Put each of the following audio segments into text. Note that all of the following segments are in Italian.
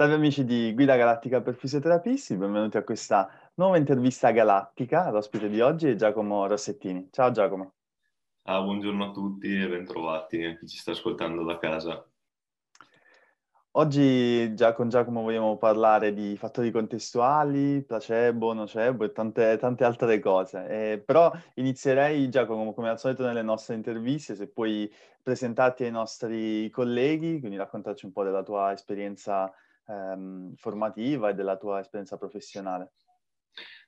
Salve amici di Guida Galattica per Fisioterapisti, benvenuti a questa nuova intervista galattica. L'ospite di oggi è Giacomo Rossettini. Ciao Giacomo. Ah, buongiorno a tutti e bentrovati a chi ci sta ascoltando da casa. Oggi già con Giacomo vogliamo parlare di fattori contestuali, placebo, nocebo e tante, tante altre cose. Eh, però inizierei, Giacomo, come al solito nelle nostre interviste, se puoi presentarti ai nostri colleghi, quindi raccontarci un po' della tua esperienza ehm, formativa e della tua esperienza professionale.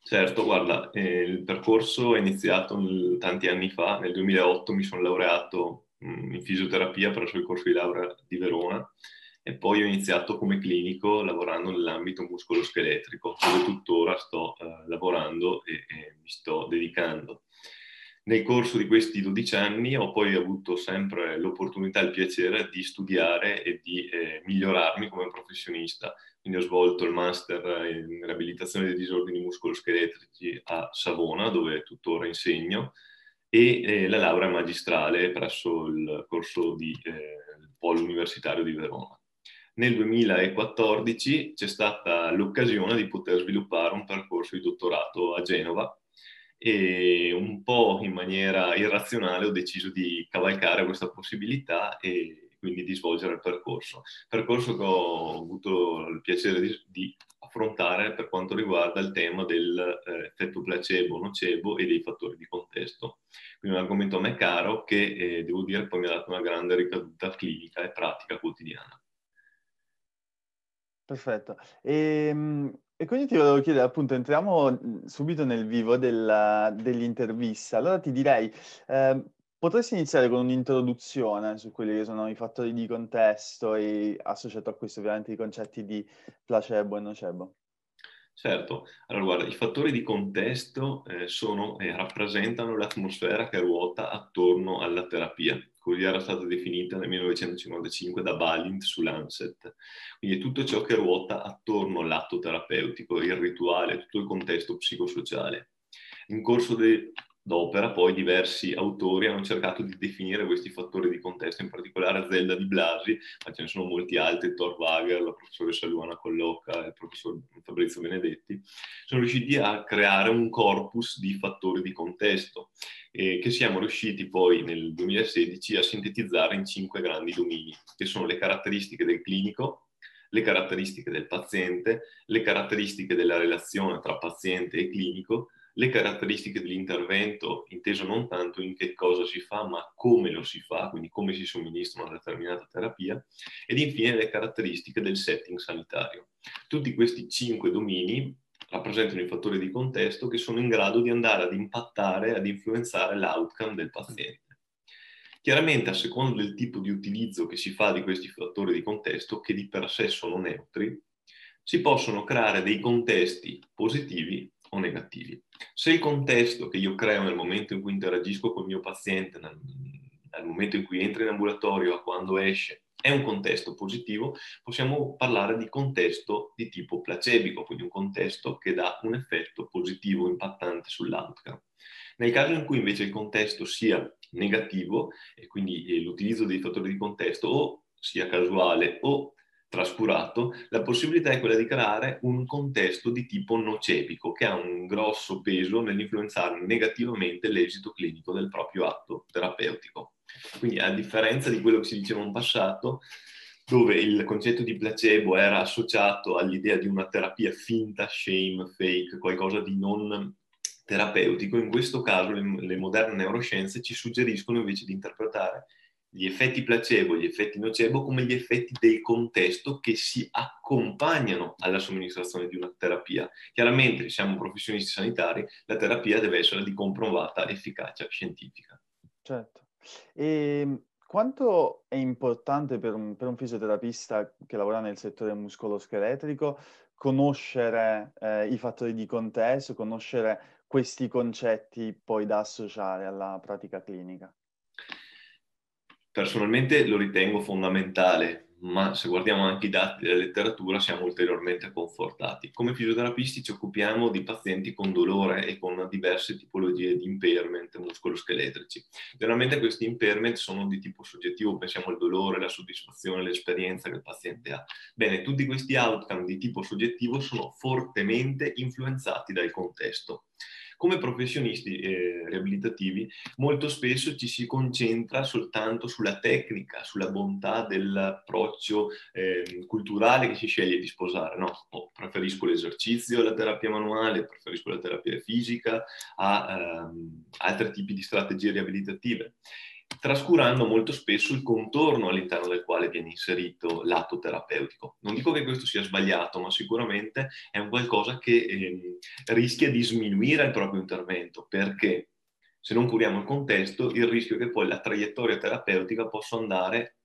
Certo, guarda, eh, il percorso è iniziato nel, tanti anni fa, nel 2008 mi sono laureato mh, mm, in fisioterapia presso il corso di laurea di Verona e poi ho iniziato come clinico lavorando nell'ambito muscoloscheletrico, dove tuttora sto eh, lavorando e, e, mi sto dedicando. Nel corso di questi 12 anni ho poi avuto sempre l'opportunità e il piacere di studiare e di eh, migliorarmi come professionista. Quindi ho svolto il master in riabilitazione dei disordini muscoloscheletrici a Savona, dove tuttora insegno, e eh, la laurea magistrale presso il corso di eh, Polo Universitario di Verona nel 2014 c'è stata l'occasione di poter sviluppare un percorso di dottorato a Genova e un po' in maniera irrazionale ho deciso di cavalcare questa possibilità e quindi di svolgere il percorso. Percorso che ho avuto il piacere di, di affrontare per quanto riguarda il tema dell'effetto eh, placebo-nocebo e dei fattori di contesto. Quindi un argomento a me caro che eh, devo dire poi mi ha dato una grande ricaduta clinica e pratica quotidiana. Perfetto. E, ehm, e, quindi ti volevo chiedere, appunto, entriamo mhmm, subito nel vivo della, dell'intervista. Allora ti direi, eh, potresti iniziare con un'introduzione su quelli che sono i fattori di contesto e associato a questo ovviamente i concetti di placebo e nocebo? Certo, allora guarda, i fattori di contesto eh, sono, eh, rappresentano l'atmosfera che ruota attorno alla terapia così era stata definita nel 1955 da Balint su Lancet. Quindi tutto ciò che ruota attorno all'atto terapeutico, il rituale, tutto il contesto psicosociale. In corso de- d'opera poi diversi autori hanno cercato di definire questi fattori di contesto, in particolare Zelda di Blasi, ma ce ne sono molti altri, Thor Wager, la professoressa Luana Collocca, il professor Fabrizio Benedetti, sono riusciti a creare un corpus di fattori di contesto eh, che siamo riusciti poi nel 2016 a sintetizzare in cinque grandi domini, che sono le caratteristiche del clinico, le caratteristiche del paziente, le caratteristiche della relazione tra paziente e clinico, le caratteristiche dell'intervento, inteso non tanto in che cosa si fa, ma come lo si fa, quindi come si somministra una determinata terapia, ed infine le caratteristiche del setting sanitario. Tutti questi cinque domini rappresentano i fattori di contesto che sono in grado di andare ad impattare, ad influenzare l'outcome del paziente. Chiaramente a seconda del tipo di utilizzo che si fa di questi fattori di contesto, che di per sé sono neutri, si possono creare dei contesti positivi o negativi. Se il contesto che io creo nel momento in cui interagisco con il mio paziente, nel, nel momento in cui entra in ambulatorio a quando esce, è un contesto positivo, possiamo parlare di contesto di tipo placebico, quindi un contesto che dà un effetto positivo impattante sull'outcome. Nel caso in cui invece il contesto sia negativo e quindi eh, l'utilizzo dei fattori di contesto o sia casuale o trascurato, la possibilità è quella di creare un contesto di tipo nocebico che ha un grosso peso nell'influenzare negativamente l'esito clinico del proprio atto terapeutico. Quindi a differenza di quello che si diceva in passato, dove il concetto di placebo era associato all'idea di una terapia finta, shame, fake, qualcosa di non terapeutico, in questo caso le, le moderne neuroscienze ci suggeriscono invece di interpretare gli effetti placebo gli effetti nocebo come gli effetti del contesto che si accompagnano alla somministrazione di una terapia. Chiaramente, se siamo professionisti sanitari, la terapia deve essere di comprovata efficacia scientifica. Certo. E ehm, quanto è importante per un, per un fisioterapista che lavora nel settore muscoloscheletrico conoscere eh, i fattori di contesto, conoscere questi concetti poi da associare alla pratica clinica? Personalmente lo ritengo fondamentale, ma se guardiamo anche i dati della letteratura siamo ulteriormente confortati. Come fisioterapisti ci occupiamo di pazienti con dolore e con diverse tipologie di impairment muscoloscheletrici. Generalmente questi impairment sono di tipo soggettivo, pensiamo al dolore, la soddisfazione, l'esperienza che il paziente ha. Bene, tutti questi outcome di tipo soggettivo sono fortemente influenzati dal contesto come professionisti eh, riabilitativi molto spesso ci si concentra soltanto sulla tecnica, sulla bontà dell'approccio eh, culturale che si sceglie di sposare. No, oh, preferisco l'esercizio, la terapia manuale, preferisco la terapia fisica a ehm, altri tipi di strategie riabilitative trascurando molto spesso il contorno all'interno del quale viene inserito l'atto terapeutico. Non dico che questo sia sbagliato, ma sicuramente è un qualcosa che eh, rischia di sminuire il proprio intervento, perché se non curiamo il contesto, il rischio è che poi la traiettoria terapeutica possa andare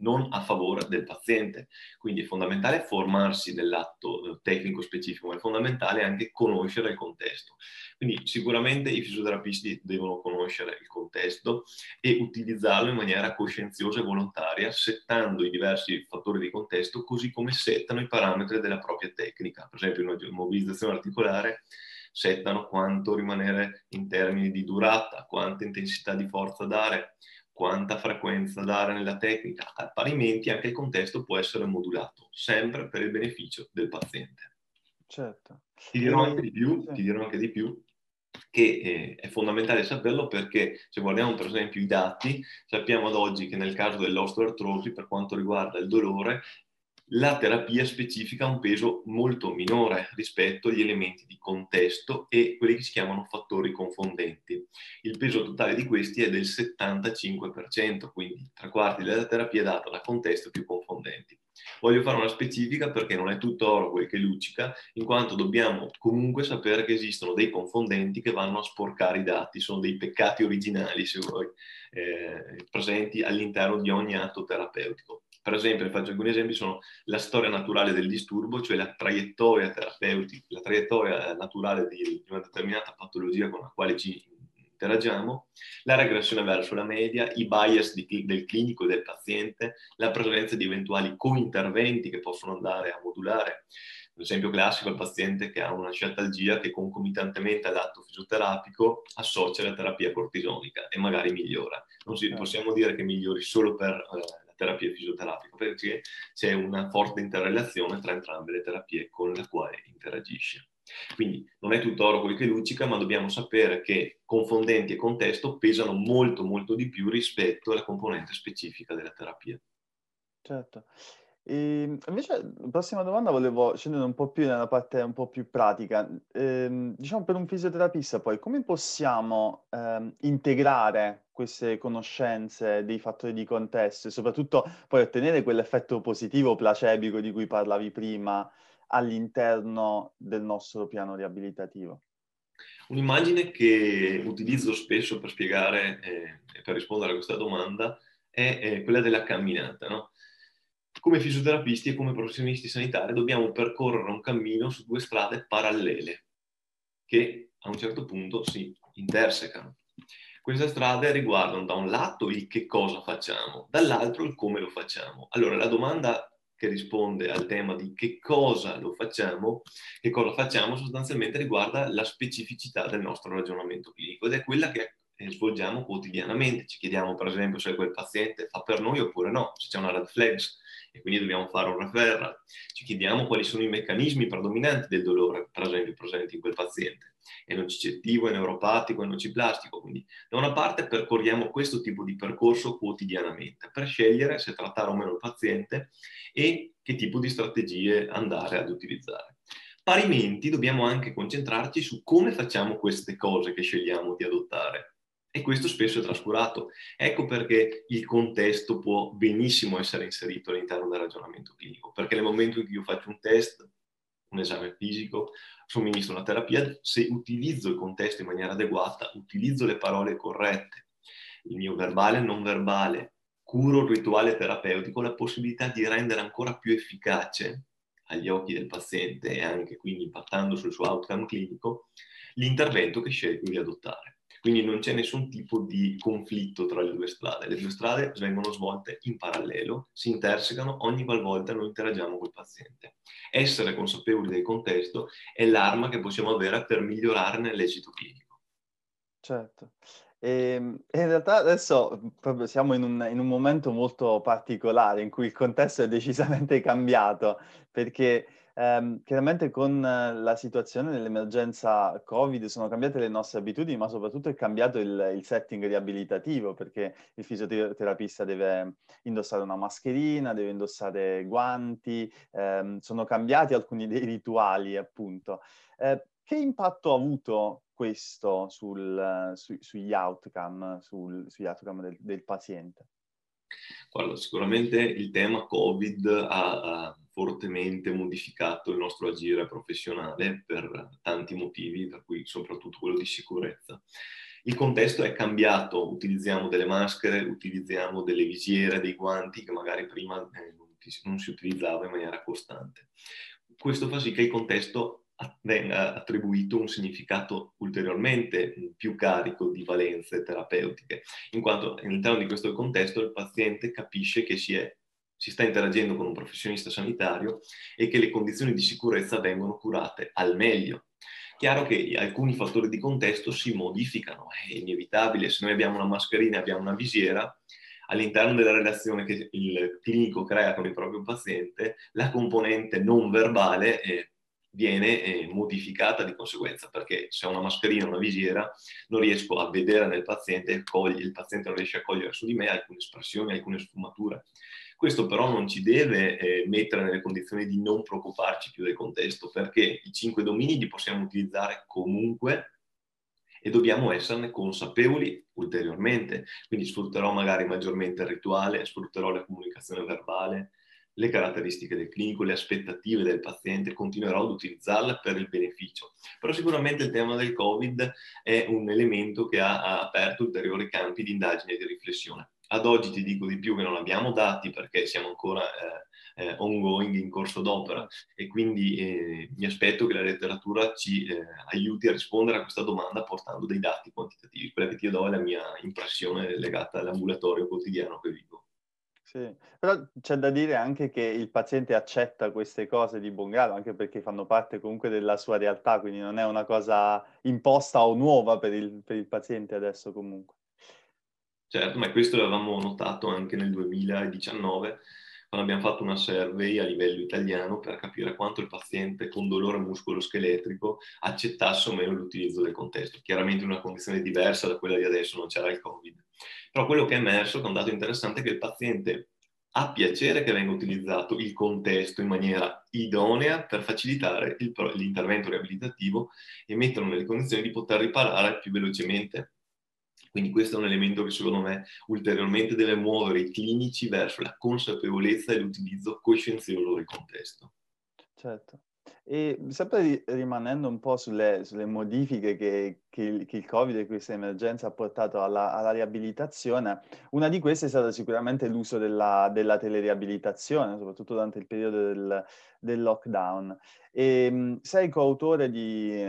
non a favore del paziente. Quindi è fondamentale formarsi nell'atto eh, tecnico specifico, ma è fondamentale anche conoscere il contesto. Quindi sicuramente i fisioterapisti devono conoscere il contesto e utilizzarlo in maniera coscienziosa e volontaria, settando i diversi fattori di contesto così come settano i parametri della propria tecnica. Per esempio in una mobilizzazione articolare settano quanto rimanere in termini di durata, quanta intensità di forza dare, quanta frequenza dare nella tecnica, parimenti anche il contesto può essere modulato, sempre per il beneficio del paziente. Certo. Ti dirò anche di più, ti dirò anche di più che eh, è fondamentale saperlo perché se guardiamo per esempio i dati, sappiamo ad oggi che nel caso dell'osteoartrosi, per quanto riguarda il dolore, la terapia specifica ha un peso molto minore rispetto agli elementi di contesto e quelli che si chiamano fattori confondenti. Il peso totale di questi è del 75%, quindi tre quarti della terapia è data da contesto più confondenti. Voglio fare una specifica perché non è tutto oro quel che luccica, in quanto dobbiamo comunque sapere che esistono dei confondenti che vanno a sporcare i dati, sono dei peccati originali, se vuoi, eh, presenti all'interno di ogni atto terapeutico. Per esempio, faccio alcuni esempi, sono la storia naturale del disturbo, cioè la traiettoria terapeutica, la traiettoria naturale di, di una determinata patologia con la quale ci interagiamo, la regressione verso la media, i bias di, del clinico e del paziente, la presenza di eventuali cointerventi che possono andare a modulare. Un esempio classico è il paziente che ha una sciatalgia che concomitantemente all'atto fisioterapico associa la terapia cortisonica e magari migliora. Non si, certo. possiamo dire che migliori solo per eh, terapia fisioterapica, perché c'è una forte interrelazione tra entrambe le terapie con le quali interagisce. Quindi non è tutto oro quel che luccica, ma dobbiamo sapere che confondenti e contesto pesano molto molto di più rispetto alla componente specifica della terapia. Certo. E ehm, invece, la prossima domanda volevo scendere un po' più nella parte un po' più pratica. Ehm, diciamo per un fisioterapista poi, come possiamo ehm, integrare queste conoscenze dei fattori di contesto e soprattutto poi ottenere quell'effetto positivo placebo di cui parlavi prima all'interno del nostro piano riabilitativo? Un'immagine che utilizzo spesso per spiegare eh, e per rispondere a questa domanda è, è quella della camminata, no? Come fisioterapisti e come professionisti sanitari dobbiamo percorrere un cammino su due strade parallele che a un certo punto si intersecano. Queste strade riguardano da un lato il che cosa facciamo, dall'altro il come lo facciamo. Allora la domanda che risponde al tema di che cosa lo facciamo, che cosa facciamo sostanzialmente riguarda la specificità del nostro ragionamento clinico ed è quella che svolgiamo quotidianamente. Ci chiediamo per esempio se quel paziente fa per noi oppure no, se c'è una red flags e quindi dobbiamo fare un referral. Ci chiediamo quali sono i meccanismi predominanti del dolore, per esempio, presenti in quel paziente. È nocicettivo, è neuropatico, è nociplastico. Quindi da una parte percorriamo questo tipo di percorso quotidianamente per scegliere se trattare o meno il paziente e che tipo di strategie andare ad utilizzare. Parimenti dobbiamo anche concentrarci su come facciamo queste cose che scegliamo di adottare e questo spesso è trascurato. Ecco perché il contesto può benissimo essere inserito all'interno del ragionamento clinico, perché nel momento in cui io faccio un test, un esame fisico, somministro una terapia, se utilizzo il contesto in maniera adeguata, utilizzo le parole corrette, il mio verbale e non verbale, curo il rituale terapeutico, la possibilità di rendere ancora più efficace agli occhi del paziente e anche quindi impattando sul suo outcome clinico l'intervento che scelgo di adottare. Quindi non c'è nessun tipo di conflitto tra le due strade. Le due strade vengono svolte in parallelo, si intersecano ogni qualvolta noi interagiamo col paziente. Essere consapevoli del contesto è l'arma che possiamo avere per migliorare l'esito clinico. Certo. Ehm, e in realtà adesso siamo in un, in un momento molto particolare in cui il contesto è decisamente cambiato perché Ehm, chiaramente con la situazione dell'emergenza Covid sono cambiate le nostre abitudini, ma soprattutto è cambiato il, il setting riabilitativo perché il fisioterapista deve indossare una mascherina, deve indossare guanti, ehm, sono cambiati alcuni dei rituali appunto. Eh, che impatto ha avuto questo sul, su, sugli outcome, sul, sugli outcome del, del paziente? Guarda, sicuramente il tema Covid ha, ha, fortemente modificato il nostro agire professionale per tanti motivi, tra cui soprattutto quello di sicurezza. Il contesto è cambiato, utilizziamo delle maschere, utilizziamo delle visiere, dei guanti che magari prima eh, non si utilizzava in maniera costante. Questo fa sì che il contesto venga attribuito un significato ulteriormente più carico di valenze terapeutiche, in quanto all'interno di questo contesto il paziente capisce che si, è, si sta interagendo con un professionista sanitario e che le condizioni di sicurezza vengono curate al meglio. Chiaro che alcuni fattori di contesto si modificano, è inevitabile, se noi abbiamo una mascherina e abbiamo una visiera, all'interno della relazione che il clinico crea con il proprio paziente, la componente non verbale eh, viene eh, modificata di conseguenza, perché se ho una mascherina, una visiera, non riesco a vedere nel paziente, il paziente non riesce a cogliere su di me alcune espressioni, alcune sfumature. Questo però non ci deve eh, mettere nelle condizioni di non preoccuparci più del contesto, perché i cinque domini li possiamo utilizzare comunque e dobbiamo esserne consapevoli ulteriormente. Quindi sfrutterò magari maggiormente il rituale, sfrutterò la comunicazione verbale, le caratteristiche del clinico, le aspettative del paziente, continuerò ad utilizzarla per il beneficio. Però sicuramente il tema del Covid è un elemento che ha, ha aperto ulteriori campi di indagine e di riflessione. Ad oggi ti dico di più che non abbiamo dati perché siamo ancora eh, eh, ongoing, in corso d'opera e quindi eh, mi aspetto che la letteratura ci eh, aiuti a rispondere a questa domanda portando dei dati quantitativi. Quella che ti do è la mia impressione legata all'ambulatorio quotidiano che vivo. Sì, però c'è da dire anche che il paziente accetta queste cose di buon grado, anche perché fanno parte comunque della sua realtà, quindi non è una cosa imposta o nuova per il, per il paziente adesso comunque. Certo, ma questo l'avevamo notato anche nel 2019, quando abbiamo fatto una survey a livello italiano per capire quanto il paziente con dolore muscoloscheletrico accettasse o meno l'utilizzo del contesto. Chiaramente una condizione diversa da quella di adesso, non c'era il Covid. Però quello che è emerso, che è un dato interessante, è che il paziente ha piacere che venga utilizzato il contesto in maniera idonea per facilitare il, l'intervento riabilitativo e metterlo nelle condizioni di poter riparare più velocemente. Quindi questo è un elemento che secondo me ulteriormente deve muovere i clinici verso la consapevolezza e l'utilizzo coscienzioso del contesto. Certo. E sempre rimanendo un po' sulle, sulle modifiche che, che, il, che, il, Covid e questa emergenza ha portato alla, alla, riabilitazione, una di queste è stata sicuramente l'uso della, della teleriabilitazione, soprattutto durante il periodo del, del lockdown. E, sei coautore di,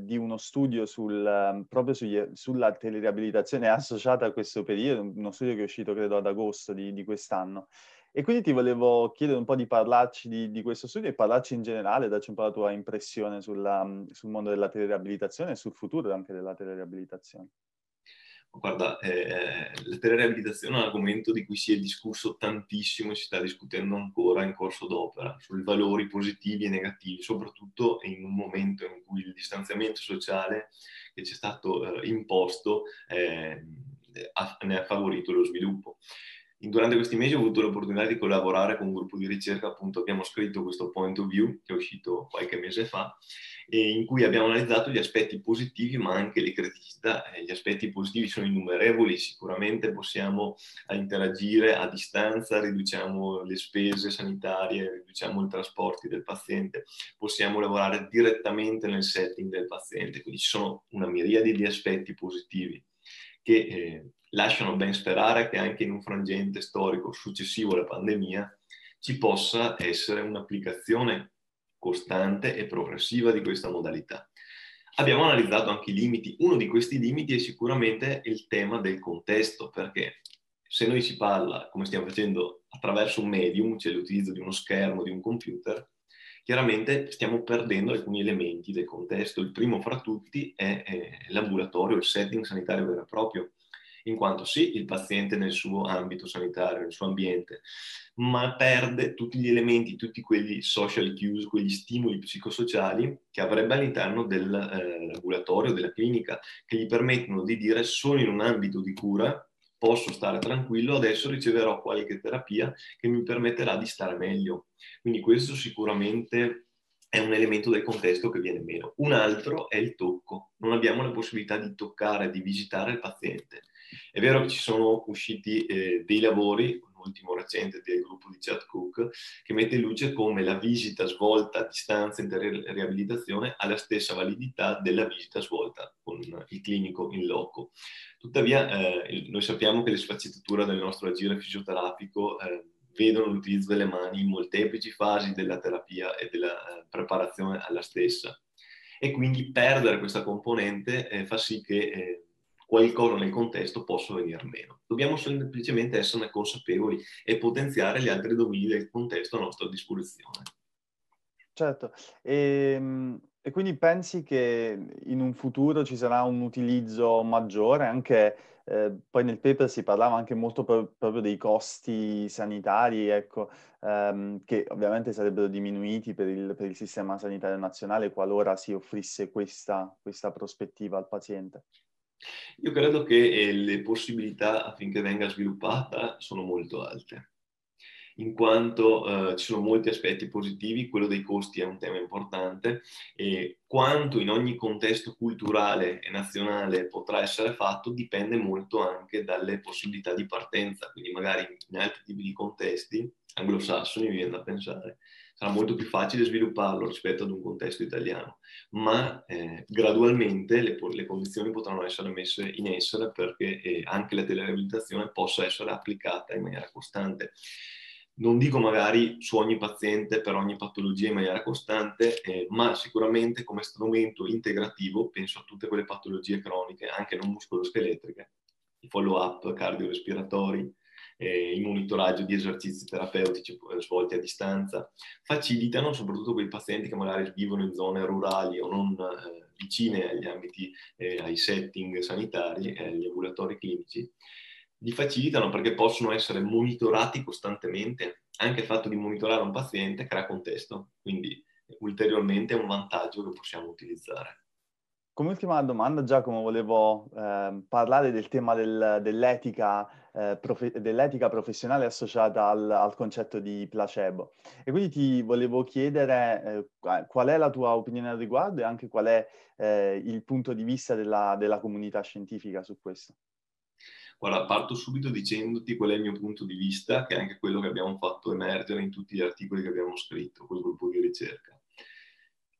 di uno studio sul, proprio sugli, sulla teleriabilitazione associata a questo periodo, uno studio che è uscito credo ad agosto di, di quest'anno. E quindi ti volevo chiedere un po' di parlarci di, di questo studio e parlarci in generale, darci un po' la tua impressione sulla, sul mondo della telereabilitazione e sul futuro anche della telereabilitazione. Guarda, eh, la telereabilitazione è un argomento di cui si è discusso tantissimo e si sta discutendo ancora in corso d'opera, sui valori positivi e negativi, soprattutto in un momento in cui il distanziamento sociale che ci è stato eh, imposto eh, ha, ne ha favorito lo sviluppo durante questi mesi ho avuto l'opportunità di collaborare con un gruppo di ricerca, appunto abbiamo scritto questo point of view che è uscito qualche mese fa, in cui abbiamo analizzato gli aspetti positivi ma anche le criticità. Gli aspetti positivi sono innumerevoli, sicuramente possiamo interagire a distanza, riduciamo le spese sanitarie, riduciamo i trasporti del paziente, possiamo lavorare direttamente nel setting del paziente, quindi ci sono una miriade di aspetti positivi che eh, lasciano ben sperare che anche in un frangente storico successivo alla pandemia ci possa essere un'applicazione costante e progressiva di questa modalità. Abbiamo analizzato anche i limiti. Uno di questi limiti è sicuramente il tema del contesto, perché se noi si parla, come stiamo facendo, attraverso un medium, cioè l'utilizzo di uno schermo, di un computer, chiaramente stiamo perdendo alcuni elementi del contesto. Il primo fra tutti è, è l'ambulatorio, il setting sanitario vero e proprio in quanto sì, il paziente nel suo ambito sanitario, nel suo ambiente, ma perde tutti gli elementi, tutti quegli social cues, quegli stimoli psicosociali che avrebbe all'interno dell'ambulatorio, eh, della clinica, che gli permettono di dire sono in un ambito di cura, posso stare tranquillo, adesso riceverò qualche terapia che mi permetterà di stare meglio. Quindi questo sicuramente è un elemento del contesto che viene meno. Un altro è il tocco. Non abbiamo la possibilità di toccare, di visitare il paziente. È vero che ci sono usciti eh, dei lavori, l'ultimo recente del gruppo di Chad Cook, che mette in luce come la visita svolta a distanza in riabilitazione ha la stessa validità della visita svolta con il clinico in loco. Tuttavia, eh, noi sappiamo che le sfaccettature del nostro agire fisioterapico eh, vedono l'utilizzo delle mani in molteplici fasi della terapia e della eh, preparazione alla stessa. E quindi perdere questa componente eh, fa sì che eh, qualcosa nel contesto possa venire meno. Dobbiamo semplicemente esserne consapevoli e potenziare gli altri domini del contesto a nostra disposizione. Certo, e, ehm, e, quindi pensi che in un futuro ci sarà un utilizzo maggiore? Anche eh, poi nel paper si parlava anche molto pro- proprio dei costi sanitari, ecco, ehm, che ovviamente sarebbero diminuiti per il, per il, sistema sanitario nazionale qualora si offrisse questa, questa prospettiva al paziente. Io credo che eh, le possibilità affinché venga sviluppata sono molto alte, in quanto eh, ci sono molti aspetti positivi, quello dei costi è un tema importante e quanto in ogni contesto culturale e nazionale potrà essere fatto dipende molto anche dalle possibilità di partenza, quindi magari in altri tipi di contesti anglosassoni, mi viene da pensare, sarà molto più facile svilupparlo rispetto ad un contesto italiano, ma eh, gradualmente le, le, condizioni potranno essere messe in essere perché eh, anche la telereabilitazione possa essere applicata in maniera costante. Non dico magari su ogni paziente per ogni patologia in maniera costante, eh, ma sicuramente come strumento integrativo, penso a tutte quelle patologie croniche, anche non muscoloscheletriche, i follow-up cardiorespiratori, eh, il monitoraggio di esercizi terapeutici eh, svolti a distanza, facilitano soprattutto quei pazienti che magari vivono in zone rurali o non eh, vicine agli ambiti, eh, ai setting sanitari, agli ambulatori clinici, li facilitano perché possono essere monitorati costantemente. Anche il fatto di monitorare un paziente crea contesto, quindi ulteriormente è un vantaggio che possiamo utilizzare. Come ultima domanda, Giacomo, volevo eh, parlare del tema del, dell'etica, eh, profe- dell'etica, professionale associata al, al, concetto di placebo. E quindi ti volevo chiedere eh, qual è la tua opinione al riguardo e anche qual è eh, il punto di vista della, della comunità scientifica su questo. Guarda, parto subito dicendoti qual è il mio punto di vista, che è anche quello che abbiamo fatto emergere in tutti gli articoli che abbiamo scritto col gruppo di ricerca.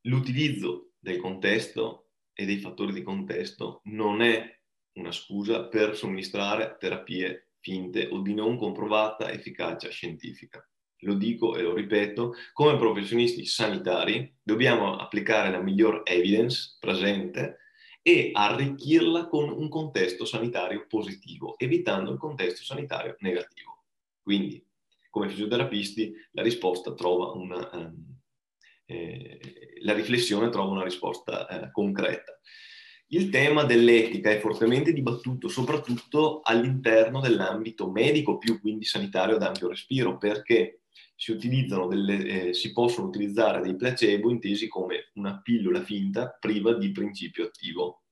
L'utilizzo del contesto e dei fattori di contesto non è una scusa per somministrare terapie finte o di non comprovata efficacia scientifica. Lo dico e lo ripeto, come professionisti sanitari dobbiamo applicare la miglior evidence presente e arricchirla con un contesto sanitario positivo, evitando il contesto sanitario negativo. Quindi, come fisioterapisti, la risposta trova una, um, eh, la riflessione trova una risposta eh, concreta. Il tema dell'etica è fortemente dibattuto soprattutto all'interno dell'ambito medico, più quindi sanitario ad ampio respiro, perché si, delle, eh, si possono utilizzare dei placebo intesi come una pillola finta priva di principio attivo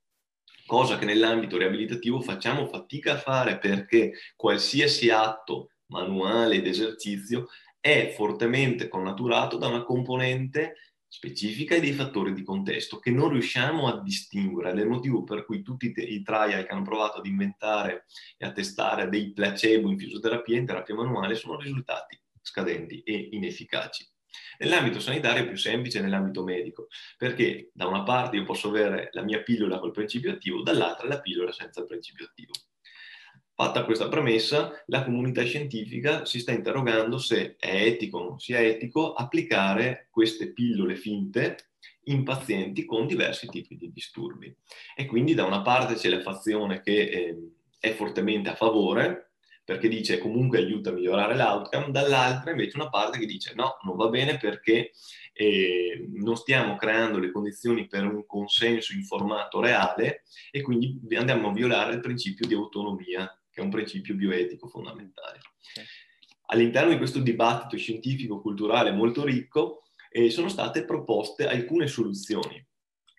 cosa che nell'ambito riabilitativo facciamo fatica a fare perché qualsiasi atto manuale ed esercizio è fortemente connaturato da una componente specifica e dei fattori di contesto che non riusciamo a distinguere. Ed è il motivo per cui tutti i trial che hanno provato ad inventare e a testare dei placebo in fisioterapia e in terapia manuale sono risultati scadenti e inefficaci. Nell'ambito sanitario è più semplice nell'ambito medico, perché da una parte io posso avere la mia pillola col principio attivo, dall'altra la pillola senza il principio attivo. Fatta questa premessa, la comunità scientifica si sta interrogando se è etico o non sia etico applicare queste pillole finte in pazienti con diversi tipi di disturbi. E quindi da una parte c'è la fazione che eh, è fortemente a favore, perché dice comunque aiuta a migliorare l'outcome, dall'altra invece una parte che dice no, non va bene perché eh, non stiamo creando le condizioni per un consenso informato reale e quindi andiamo a violare il principio di autonomia che è un principio bioetico fondamentale. All'interno di questo dibattito scientifico-culturale molto ricco eh, sono state proposte alcune soluzioni.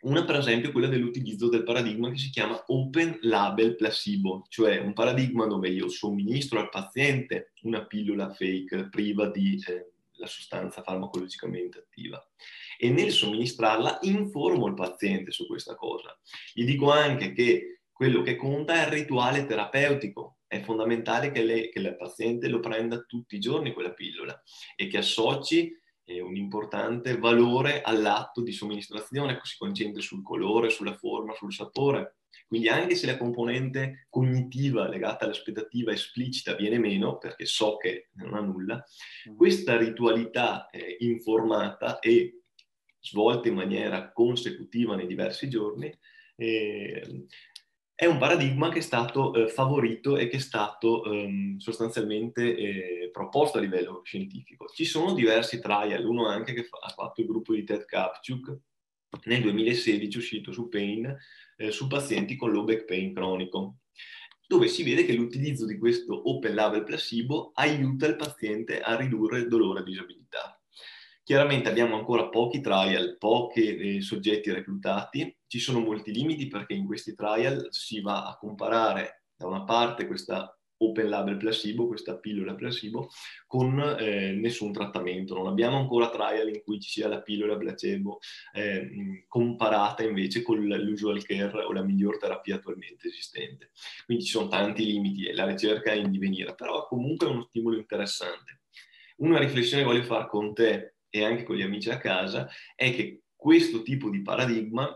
Una per esempio è quella dell'utilizzo del paradigma che si chiama Open Label Placebo, cioè un paradigma dove io somministro al paziente una pillola fake priva di eh, la sostanza farmacologicamente attiva e nel somministrarla informo il paziente su questa cosa. Gli dico anche che quello che conta è il rituale terapeutico. È fondamentale che, le, che il paziente lo prenda tutti i giorni quella pillola e che associ eh, un importante valore all'atto di somministrazione, si concentri sul colore, sulla forma, sul sapore. Quindi anche se la componente cognitiva legata all'aspettativa esplicita viene meno, perché so che non ha nulla, mm. questa ritualità eh, informata e svolta in maniera consecutiva nei diversi giorni eh, è un paradigma che è stato eh, favorito e che è stato ehm, sostanzialmente eh, proposto a livello scientifico. Ci sono diversi trial, uno anche che fa, ha fatto il gruppo di Ted Kapchuk nel 2016 uscito su Pain, eh, su pazienti con low back pain cronico, dove si vede che l'utilizzo di questo open label placebo aiuta il paziente a ridurre il dolore e disabilità. Chiaramente abbiamo ancora pochi trial, pochi eh, soggetti reclutati, ci sono molti limiti perché in questi trial si va a comparare da una parte questa open label placebo, questa pillola placebo, con eh, nessun trattamento. Non abbiamo ancora trial in cui ci sia la pillola placebo eh, comparata invece con l'usual care o la miglior terapia attualmente esistente. Quindi ci sono tanti limiti e la ricerca è in divenire, però comunque è uno stimolo interessante. Una riflessione che voglio fare con te e anche con gli amici a casa è che questo tipo di paradigma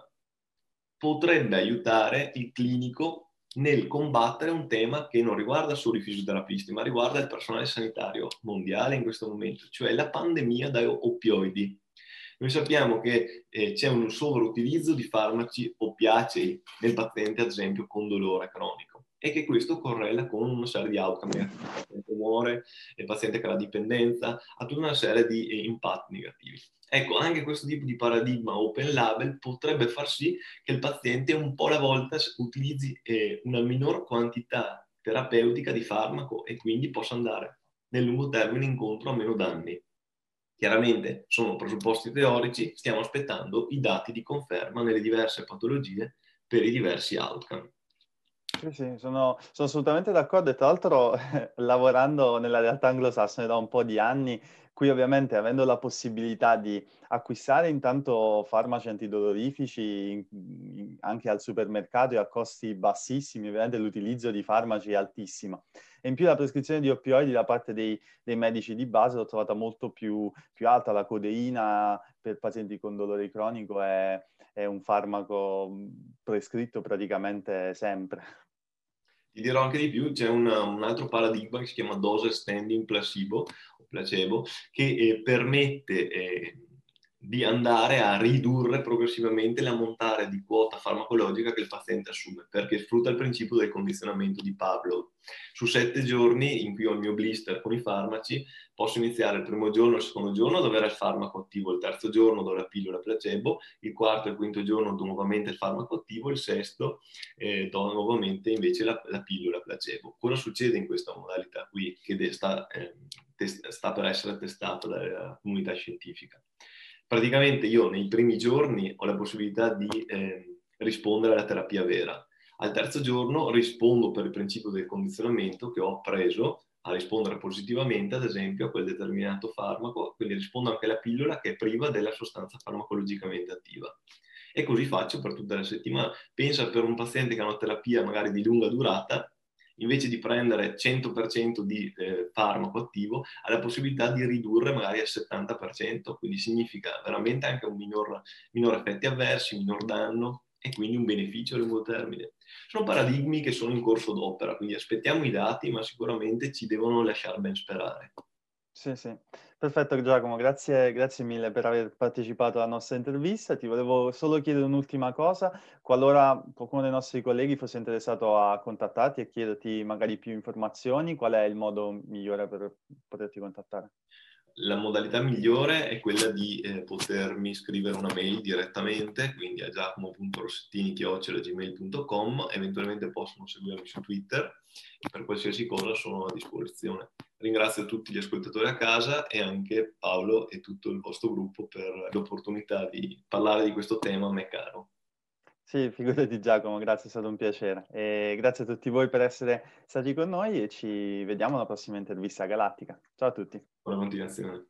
potrebbe aiutare il clinico nel combattere un tema che non riguarda solo i fisioterapisti, ma riguarda il personale sanitario mondiale in questo momento, cioè la pandemia da oppioidi. Noi sappiamo che eh, c'è un sovroutilizzo di farmaci oppiacei nel paziente, ad esempio, con dolore cronico e che questo correla con una serie di outcome, muore, il paziente che ha la dipendenza, ha tutta una serie di eh, impatti negativi. Ecco, anche questo tipo di paradigma open label potrebbe far sì che il paziente un po' alla volta utilizzi eh, una minor quantità terapeutica di farmaco e quindi possa andare nel lungo termine incontro a meno danni. Chiaramente sono presupposti teorici, stiamo aspettando i dati di conferma nelle diverse patologie per i diversi outcome. Sì, sì, sono, sono assolutamente d'accordo e tra l'altro lavorando nella realtà anglosassone da un po' di anni, qui ovviamente avendo la possibilità di acquistare intanto farmaci antidolorifici in, in, anche al supermercato e a costi bassissimi, ovviamente l'utilizzo di farmaci è altissimo. E in più la prescrizione di oppioidi da parte dei, dei medici di base l'ho trovata molto più, più, alta, la codeina per pazienti con dolore cronico è, è un farmaco prescritto praticamente sempre. Ti dirò anche di più, c'è un, un altro paradigma che si chiama dose standing placebo, placebo che eh, permette eh, di andare a ridurre progressivamente l'ammontare di quota farmacologica che il paziente assume, perché sfrutta il principio del condizionamento di Pavlov. Su sette giorni in cui ho il mio blister con i farmaci, posso iniziare il primo giorno, il secondo giorno ad avere il farmaco attivo, il terzo giorno do la pillola placebo, il quarto e il quinto giorno do nuovamente il farmaco attivo, il sesto eh, do nuovamente invece la, la, pillola placebo. Cosa succede in questa modalità qui che sta, eh, sta per essere testata dalla comunità scientifica? Praticamente io nei primi giorni ho la possibilità di eh, rispondere alla terapia vera. Al terzo giorno rispondo per il principio del condizionamento che ho preso a rispondere positivamente, ad esempio, a quel determinato farmaco, quindi rispondo anche alla pillola che è priva della sostanza farmacologicamente attiva. E così faccio per tutta la settimana. Pensa per un paziente che ha una terapia magari di lunga durata, invece di prendere 100% di eh, farmaco attivo, ha la possibilità di ridurre magari al 70%, quindi significa veramente anche un minor, minor effetti avversi, minor danno e quindi un beneficio a lungo termine. Sono paradigmi che sono in corso d'opera, quindi aspettiamo i dati, ma sicuramente ci devono lasciare ben sperare. Sì, sì. Perfetto Giacomo, grazie, grazie mille per aver partecipato alla nostra intervista. Ti volevo solo chiedere un'ultima cosa. Qualora qualcuno dei nostri colleghi fosse interessato a contattarti e chiederti magari più informazioni, qual è il modo migliore per poterti contattare? La modalità migliore è quella di eh, potermi scrivere una mail direttamente, quindi a giacomo.rossettini.gmail.com, eventualmente possono seguirmi su Twitter per qualsiasi cosa sono a disposizione. Ringrazio tutti gli ascoltatori a casa e anche Paolo e tutto il vostro gruppo per l'opportunità di parlare di questo tema a me caro. Sì, figurati Giacomo, grazie, è stato un piacere. E grazie a tutti voi per essere stati con noi e ci vediamo alla prossima intervista galattica. Ciao a tutti. Buona continuazione.